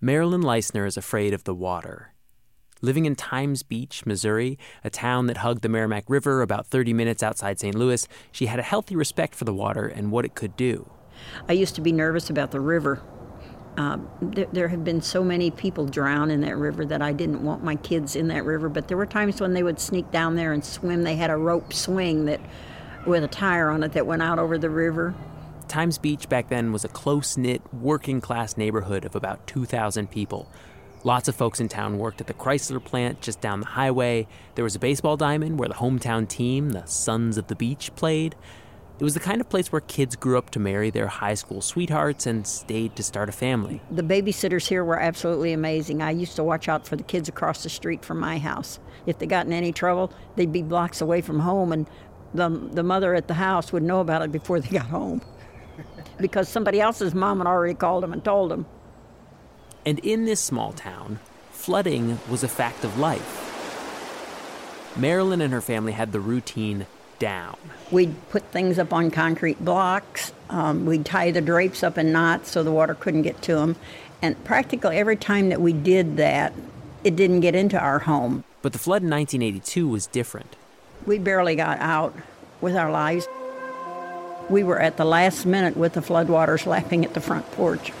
Marilyn Leistner is afraid of the water. Living in Times Beach, Missouri, a town that hugged the Meramec River about 30 minutes outside St. Louis, she had a healthy respect for the water and what it could do. I used to be nervous about the river. Uh, there, there have been so many people drown in that river that I didn't want my kids in that river. But there were times when they would sneak down there and swim. They had a rope swing that, with a tire on it, that went out over the river. Times Beach back then was a close knit, working class neighborhood of about 2,000 people. Lots of folks in town worked at the Chrysler plant just down the highway. There was a baseball diamond where the hometown team, the Sons of the Beach, played. It was the kind of place where kids grew up to marry their high school sweethearts and stayed to start a family. The babysitters here were absolutely amazing. I used to watch out for the kids across the street from my house. If they got in any trouble, they'd be blocks away from home, and the, the mother at the house would know about it before they got home because somebody else's mom had already called them and told them. And in this small town, flooding was a fact of life. Marilyn and her family had the routine down. We'd put things up on concrete blocks. Um, we'd tie the drapes up in knots so the water couldn't get to them. And practically every time that we did that, it didn't get into our home. But the flood in 1982 was different. We barely got out with our lives. We were at the last minute with the floodwaters lapping at the front porch.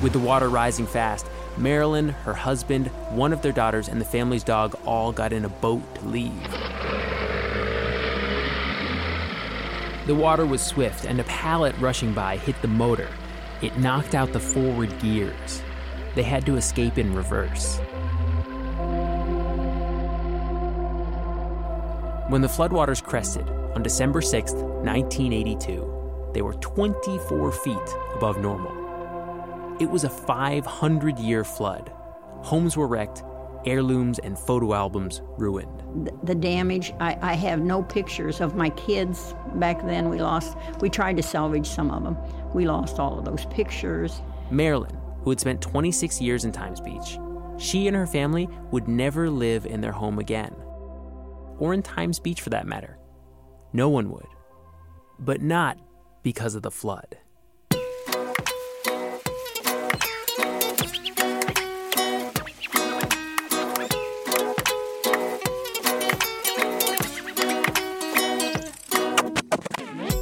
With the water rising fast, Marilyn, her husband, one of their daughters, and the family's dog all got in a boat to leave. The water was swift, and a pallet rushing by hit the motor. It knocked out the forward gears. They had to escape in reverse. When the floodwaters crested on December 6, 1982, they were 24 feet above normal. It was a 500 year flood. Homes were wrecked, heirlooms and photo albums ruined. The damage, I, I, have no pictures of my kids back then. We lost, we tried to salvage some of them. We lost all of those pictures. Marilyn, who had spent 26 years in Times Beach, she and her family would never live in their home again. Or in Times Beach for that matter. No one would. But not because of the flood.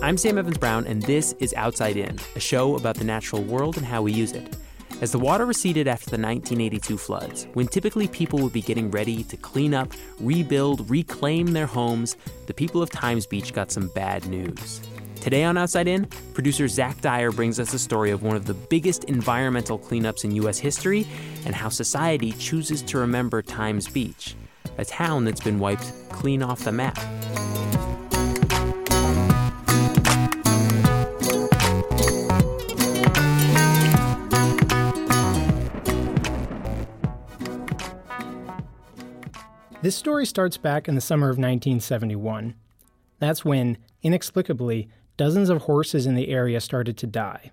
I'm Sam Evans Brown, and this is Outside In, a show about the natural world and how we use it. As the water receded after the 1982 floods, when typically people would be getting ready to clean up, rebuild, reclaim their homes, the people of Times Beach got some bad news. Today on Outside In, producer Zach Dyer brings us a story of one of the biggest environmental cleanups in U.S. history and how society chooses to remember Times Beach, a town that's been wiped clean off the map. This story starts back in the summer of 1971. That's when, inexplicably, dozens of horses in the area started to die.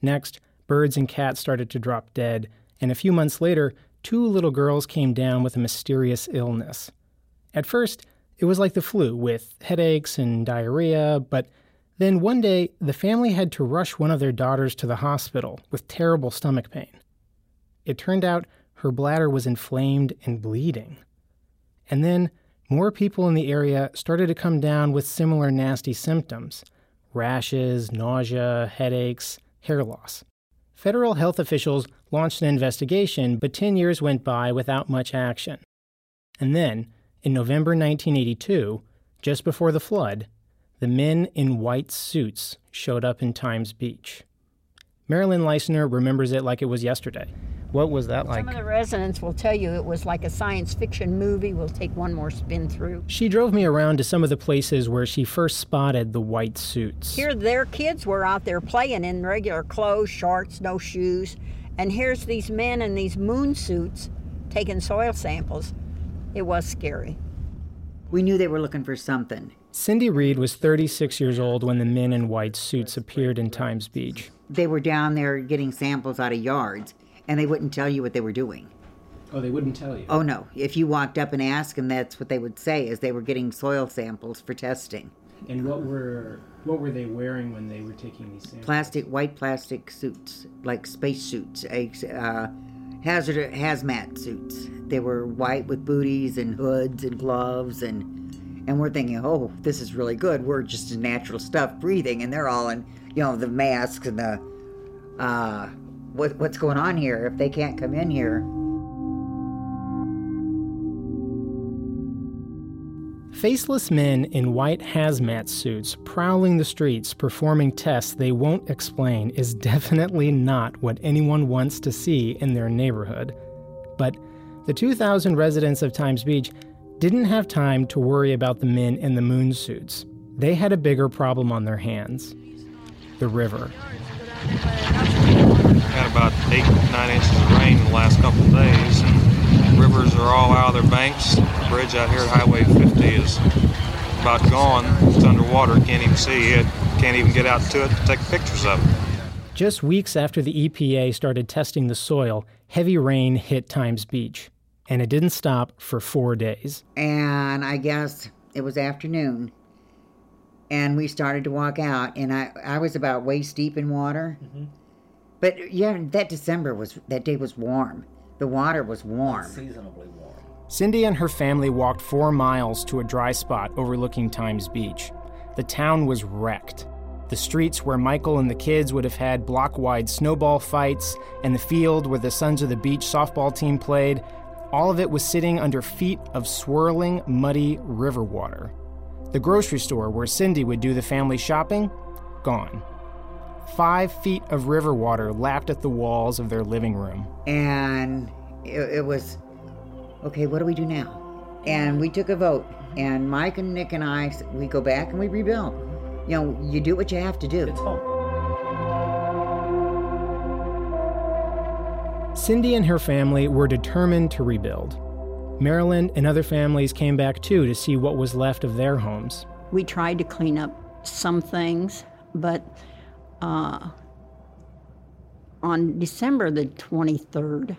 Next, birds and cats started to drop dead, and a few months later, two little girls came down with a mysterious illness. At first, it was like the flu, with headaches and diarrhea, but then one day, the family had to rush one of their daughters to the hospital with terrible stomach pain. It turned out her bladder was inflamed and bleeding. And then more people in the area started to come down with similar nasty symptoms rashes, nausea, headaches, hair loss. Federal health officials launched an investigation, but 10 years went by without much action. And then, in November 1982, just before the flood, the men in white suits showed up in Times Beach. Marilyn Leistner remembers it like it was yesterday. What was that like? Some of the residents will tell you it was like a science fiction movie. We'll take one more spin through. She drove me around to some of the places where she first spotted the white suits. Here, their kids were out there playing in regular clothes, shorts, no shoes. And here's these men in these moon suits taking soil samples. It was scary. We knew they were looking for something. Cindy Reed was 36 years old when the men in white suits appeared in Times Beach. They were down there getting samples out of yards and they wouldn't tell you what they were doing. Oh, they wouldn't tell you. Oh no! If you walked up and asked them, that's what they would say: is they were getting soil samples for testing. And what were what were they wearing when they were taking these samples? Plastic, white plastic suits, like space suits, uh, hazard hazmat suits. They were white with booties and hoods and gloves and and we're thinking, oh, this is really good. We're just in natural stuff breathing, and they're all in, you know, the masks and the uh, what what's going on here? If they can't come in here. Faceless men in white hazmat suits prowling the streets performing tests they won't explain is definitely not what anyone wants to see in their neighborhood. But the 2,000 residents of Times Beach didn't have time to worry about the men in the moon suits. They had a bigger problem on their hands the river. Had about eight, nine inches of rain in the last couple of days, and rivers are all out of their banks. The bridge out here at Highway 50 is about gone. It's underwater, can't even see it, can't even get out to it to take pictures of it. Just weeks after the EPA started testing the soil, heavy rain hit Times Beach, and it didn't stop for four days. And I guess it was afternoon, and we started to walk out, and I, I was about waist deep in water. Mm-hmm. But yeah, that December was that day was warm. The water was warm. Seasonably warm. Cindy and her family walked four miles to a dry spot overlooking Times Beach. The town was wrecked. The streets where Michael and the kids would have had block wide snowball fights, and the field where the Sons of the Beach softball team played, all of it was sitting under feet of swirling, muddy river water. The grocery store where Cindy would do the family shopping, gone. Five feet of river water lapped at the walls of their living room. And it, it was, okay, what do we do now? And we took a vote. And Mike and Nick and I, we go back and we rebuild. You know, you do what you have to do. It's home. Cindy and her family were determined to rebuild. Marilyn and other families came back too to see what was left of their homes. We tried to clean up some things, but uh, on December the 23rd,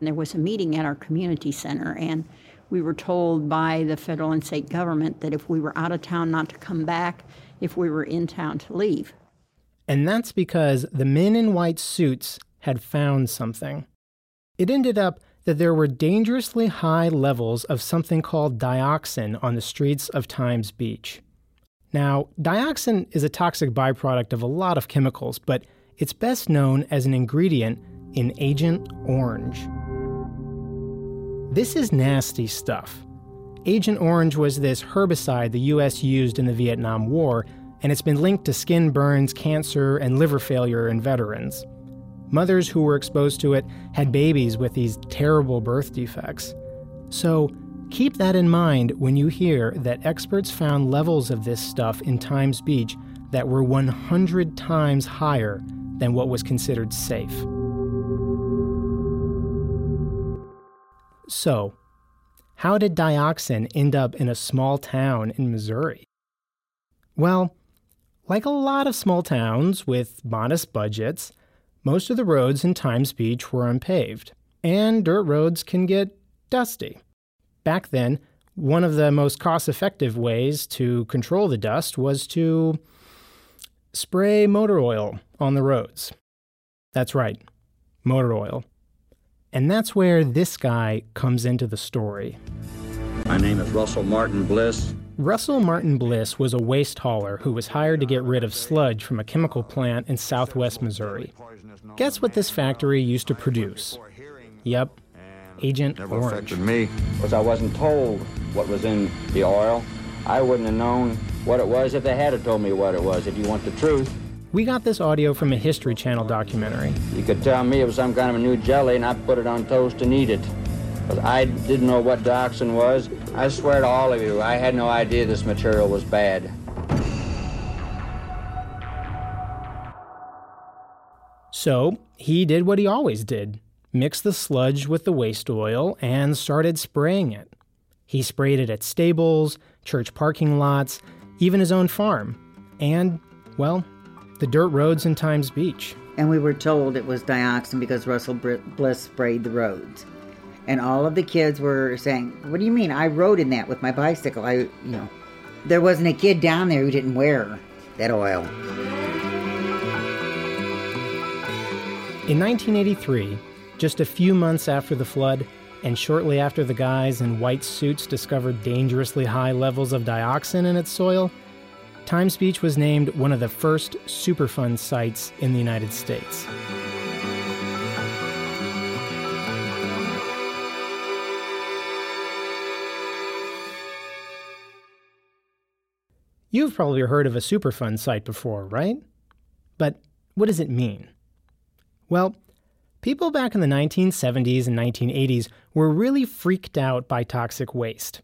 there was a meeting at our community center, and we were told by the federal and state government that if we were out of town, not to come back, if we were in town, to leave. And that's because the men in white suits had found something. It ended up that there were dangerously high levels of something called dioxin on the streets of Times Beach. Now, dioxin is a toxic byproduct of a lot of chemicals, but it's best known as an ingredient in Agent Orange. This is nasty stuff. Agent Orange was this herbicide the US used in the Vietnam War, and it's been linked to skin burns, cancer, and liver failure in veterans. Mothers who were exposed to it had babies with these terrible birth defects. So, keep that in mind when you hear that experts found levels of this stuff in Times Beach that were 100 times higher than what was considered safe. So, how did dioxin end up in a small town in Missouri? Well, like a lot of small towns with modest budgets, most of the roads in Times Beach were unpaved, and dirt roads can get dusty. Back then, one of the most cost effective ways to control the dust was to spray motor oil on the roads. That's right, motor oil. And that's where this guy comes into the story. My name is Russell Martin Bliss. Russell Martin Bliss was a waste hauler who was hired to get rid of sludge from a chemical plant in southwest Missouri. Guess what this factory used to produce? Yep, Agent Never Orange. affected me. Because I wasn't told what was in the oil. I wouldn't have known what it was if they had told me what it was, if you want the truth. We got this audio from a History Channel documentary. You could tell me it was some kind of a new jelly and I'd put it on toast and eat it. Because I didn't know what dioxin was. I swear to all of you, I had no idea this material was bad. So he did what he always did mixed the sludge with the waste oil and started spraying it. He sprayed it at stables, church parking lots, even his own farm, and, well, the dirt roads in Times Beach. And we were told it was dioxin because Russell Bliss sprayed the roads. And all of the kids were saying, What do you mean? I rode in that with my bicycle. I, you know, there wasn't a kid down there who didn't wear that oil. In 1983, just a few months after the flood, and shortly after the guys in white suits discovered dangerously high levels of dioxin in its soil, Times Beach was named one of the first Superfund sites in the United States. You've probably heard of a Superfund site before, right? But what does it mean? Well, people back in the 1970s and 1980s were really freaked out by toxic waste.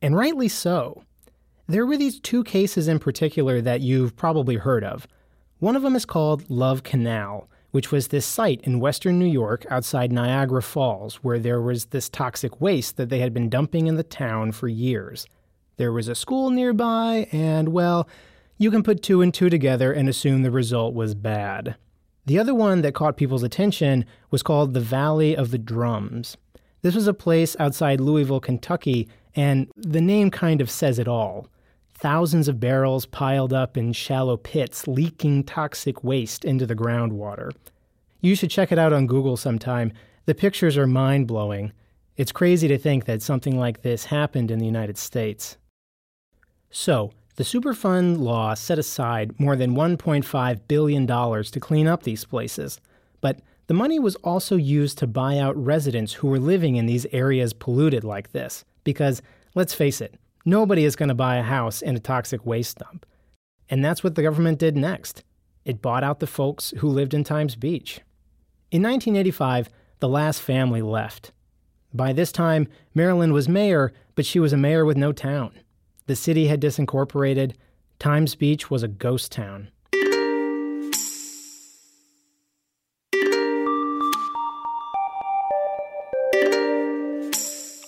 And rightly so. There were these two cases in particular that you've probably heard of. One of them is called Love Canal, which was this site in western New York outside Niagara Falls where there was this toxic waste that they had been dumping in the town for years. There was a school nearby, and well, you can put two and two together and assume the result was bad. The other one that caught people's attention was called the Valley of the Drums. This was a place outside Louisville, Kentucky, and the name kind of says it all. Thousands of barrels piled up in shallow pits, leaking toxic waste into the groundwater. You should check it out on Google sometime. The pictures are mind blowing. It's crazy to think that something like this happened in the United States. So, the Superfund law set aside more than $1.5 billion to clean up these places. But the money was also used to buy out residents who were living in these areas polluted like this. Because, let's face it, nobody is going to buy a house in a toxic waste dump. And that's what the government did next. It bought out the folks who lived in Times Beach. In 1985, the last family left. By this time, Marilyn was mayor, but she was a mayor with no town. The city had disincorporated. Times Beach was a ghost town.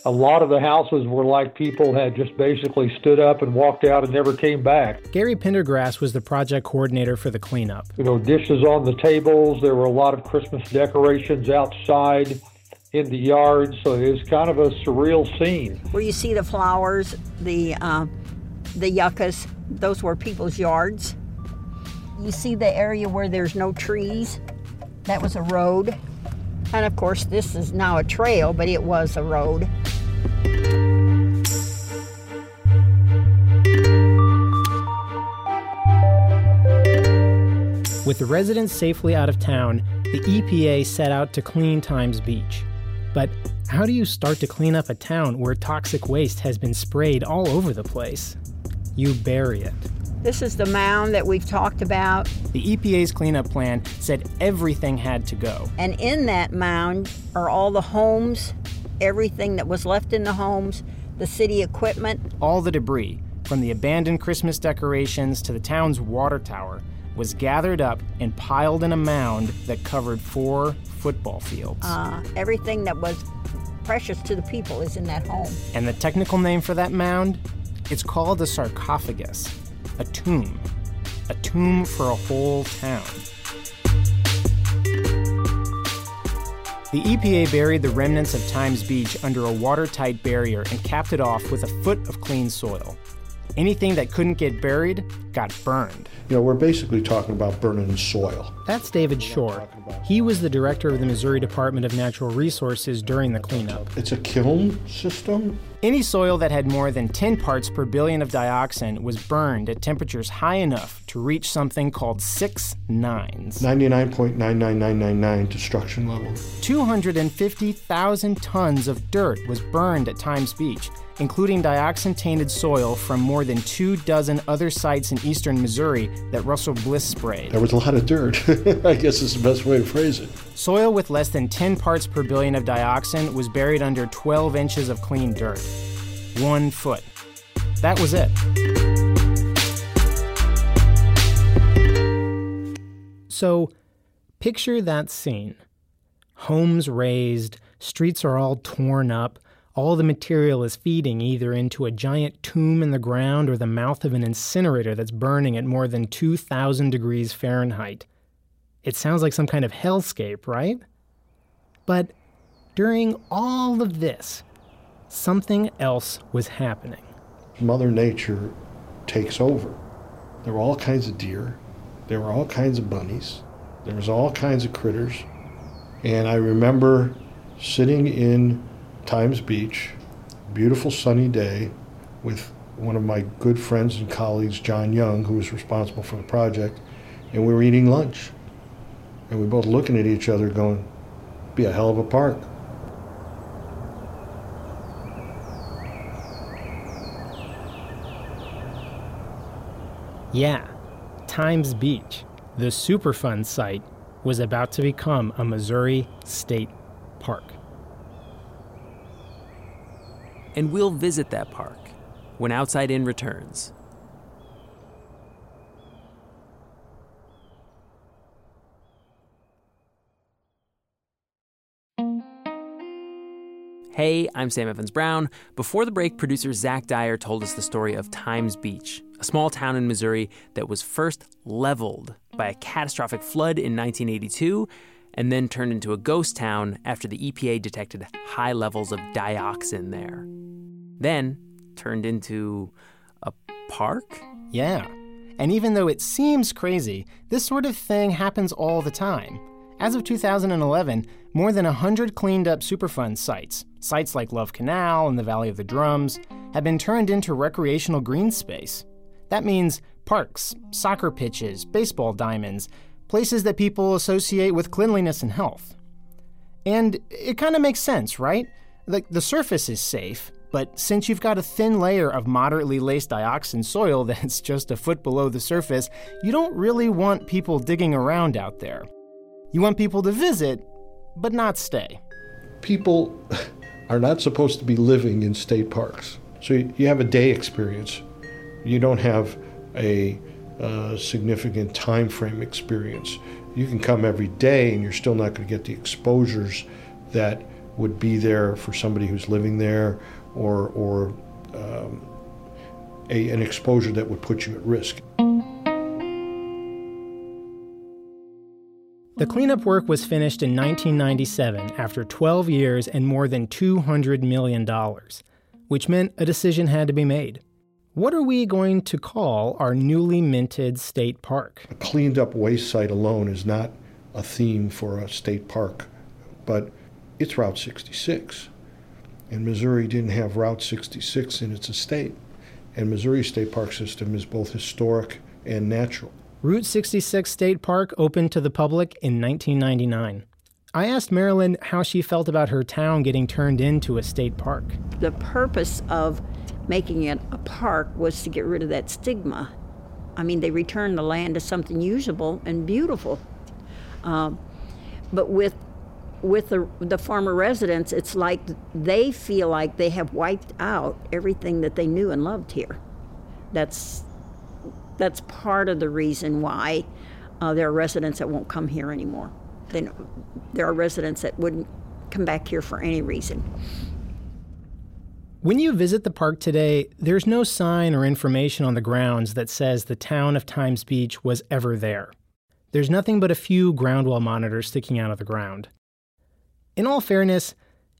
a lot of the houses were like people had just basically stood up and walked out and never came back. Gary Pendergrass was the project coordinator for the cleanup. You know, dishes on the tables, there were a lot of Christmas decorations outside in the yard, so it was kind of a surreal scene. Where you see the flowers, the uh, the yuccas, those were people's yards. You see the area where there's no trees, that was a road. And of course, this is now a trail, but it was a road. With the residents safely out of town, the EPA set out to clean Times Beach. But how do you start to clean up a town where toxic waste has been sprayed all over the place? You bury it. This is the mound that we've talked about. The EPA's cleanup plan said everything had to go. And in that mound are all the homes, everything that was left in the homes, the city equipment. All the debris, from the abandoned Christmas decorations to the town's water tower, was gathered up and piled in a mound that covered four football fields. Uh, everything that was precious to the people is in that home. And the technical name for that mound? It's called a sarcophagus, a tomb. A tomb for a whole town. The EPA buried the remnants of Times Beach under a watertight barrier and capped it off with a foot of clean soil. Anything that couldn't get buried got burned. You know, we're basically talking about burning soil. That's David Shorr. He was the director of the Missouri Department of Natural Resources during the cleanup. It's a kiln system. Any soil that had more than 10 parts per billion of dioxin was burned at temperatures high enough to reach something called six nines. 99.99999 destruction level. 250,000 tons of dirt was burned at Times Beach, including dioxin tainted soil from more than two dozen other sites in eastern Missouri that Russell Bliss sprayed. There was a lot of dirt. I guess is the best way to phrase it. Soil with less than 10 parts per billion of dioxin was buried under 12 inches of clean dirt. One foot. That was it. So, picture that scene. Homes razed, streets are all torn up, all the material is feeding either into a giant tomb in the ground or the mouth of an incinerator that's burning at more than 2,000 degrees Fahrenheit. It sounds like some kind of hellscape, right? But during all of this, something else was happening. Mother Nature takes over. There were all kinds of deer, there were all kinds of bunnies, there was all kinds of critters. And I remember sitting in Times Beach, beautiful sunny day, with one of my good friends and colleagues, John Young, who was responsible for the project, and we were eating lunch. And we both looking at each other going, be a hell of a park. Yeah, Times Beach, the Superfund site, was about to become a Missouri state park. And we'll visit that park when Outside In returns. Hey, I'm Sam Evans Brown. Before the break, producer Zach Dyer told us the story of Times Beach, a small town in Missouri that was first leveled by a catastrophic flood in 1982 and then turned into a ghost town after the EPA detected high levels of dioxin there. Then turned into a park? Yeah. And even though it seems crazy, this sort of thing happens all the time. As of 2011, more than 100 cleaned up Superfund sites, sites like Love Canal and the Valley of the Drums, have been turned into recreational green space. That means parks, soccer pitches, baseball diamonds, places that people associate with cleanliness and health. And it kind of makes sense, right? Like the surface is safe, but since you've got a thin layer of moderately laced dioxin soil that's just a foot below the surface, you don't really want people digging around out there. You want people to visit, but not stay. People are not supposed to be living in state parks. So you have a day experience. You don't have a uh, significant time frame experience. You can come every day and you're still not going to get the exposures that would be there for somebody who's living there or, or um, a, an exposure that would put you at risk. The cleanup work was finished in 1997 after 12 years and more than $200 million, which meant a decision had to be made. What are we going to call our newly minted state park? A cleaned up waste site alone is not a theme for a state park, but it's Route 66. And Missouri didn't have Route 66 in its estate. And Missouri State Park System is both historic and natural. Route 66 State Park opened to the public in 1999. I asked Marilyn how she felt about her town getting turned into a state park. The purpose of making it a park was to get rid of that stigma. I mean, they returned the land to something usable and beautiful. Um, but with with the, the farmer residents, it's like they feel like they have wiped out everything that they knew and loved here. That's that's part of the reason why uh, there are residents that won't come here anymore. Then there are residents that wouldn't come back here for any reason. When you visit the park today, there's no sign or information on the grounds that says the town of Times Beach was ever there. There's nothing but a few ground well monitors sticking out of the ground. In all fairness,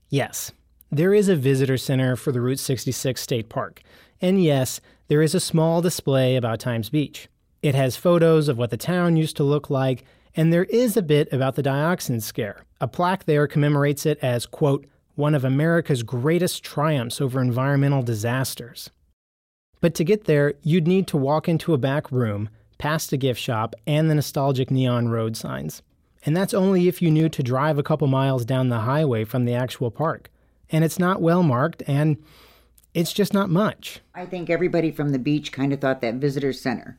yes, there is a visitor center for the Route 66 State Park, and yes, there is a small display about Times Beach. It has photos of what the town used to look like, and there is a bit about the dioxin scare. A plaque there commemorates it as, quote, one of America's greatest triumphs over environmental disasters. But to get there, you'd need to walk into a back room, past a gift shop, and the nostalgic neon road signs. And that's only if you knew to drive a couple miles down the highway from the actual park. And it's not well marked, and it's just not much. I think everybody from the beach kind of thought that visitor center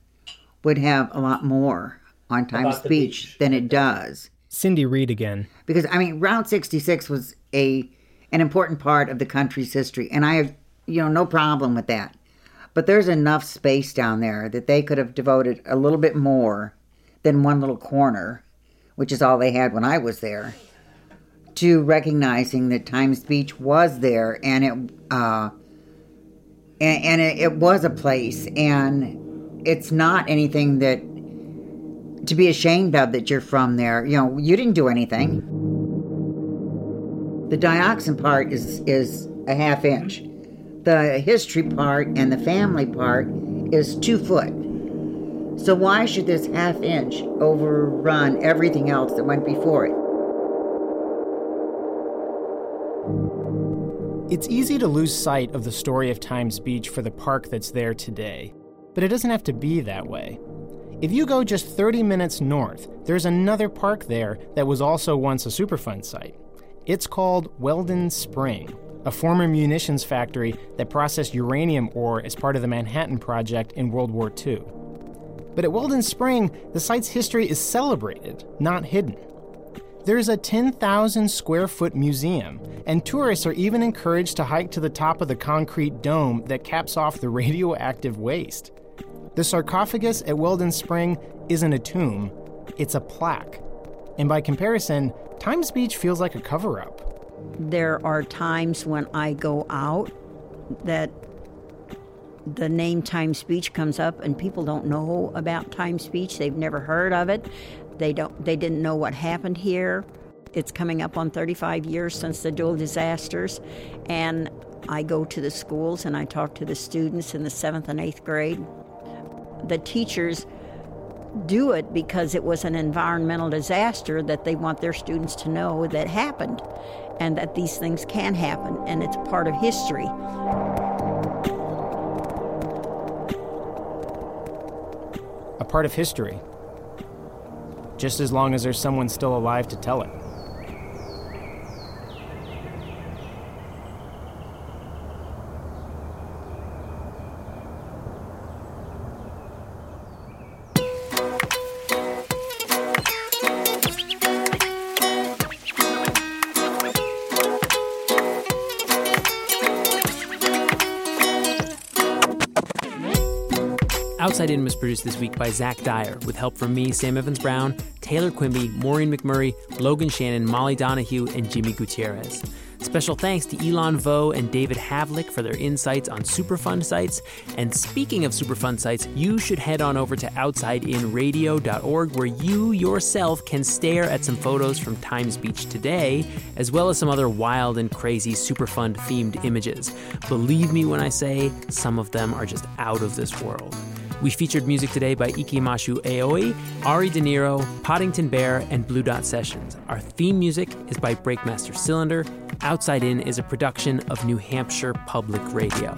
would have a lot more on Times Beach, beach than it does. Cindy Reed again. Because I mean, Route 66 was a an important part of the country's history, and I have you know no problem with that. But there's enough space down there that they could have devoted a little bit more than one little corner, which is all they had when I was there, to recognizing that Times Beach was there and it uh, and, and it, it was a place, and it's not anything that to be ashamed of that you're from there. You know, you didn't do anything. The dioxin part is is a half inch. The history part and the family part is two foot. So why should this half inch overrun everything else that went before it? It's easy to lose sight of the story of Times Beach for the park that's there today, but it doesn't have to be that way. If you go just 30 minutes north, there's another park there that was also once a Superfund site. It's called Weldon Spring, a former munitions factory that processed uranium ore as part of the Manhattan Project in World War II. But at Weldon Spring, the site's history is celebrated, not hidden. There's a 10,000 square foot museum, and tourists are even encouraged to hike to the top of the concrete dome that caps off the radioactive waste. The sarcophagus at Weldon Spring isn't a tomb, it's a plaque. And by comparison, Times Beach feels like a cover up. There are times when I go out that the name Times Beach comes up and people don't know about Times Beach. They've never heard of it. They don't they didn't know what happened here. It's coming up on 35 years since the dual disasters and I go to the schools and I talk to the students in the 7th and 8th grade the teachers do it because it was an environmental disaster that they want their students to know that happened and that these things can happen and it's part of history. A part of history. Just as long as there's someone still alive to tell it. Outside In was produced this week by Zach Dyer, with help from me, Sam Evans Brown, Taylor Quimby, Maureen McMurray, Logan Shannon, Molly Donahue, and Jimmy Gutierrez. Special thanks to Elon Vo and David Havlick for their insights on Superfund sites. And speaking of Superfund sites, you should head on over to OutsideInRadio.org where you yourself can stare at some photos from Times Beach today, as well as some other wild and crazy Superfund themed images. Believe me when I say some of them are just out of this world. We featured music today by Ikimashu Aoi, Ari De Niro, Poddington Bear, and Blue Dot Sessions. Our theme music is by Breakmaster Cylinder. Outside In is a production of New Hampshire Public Radio.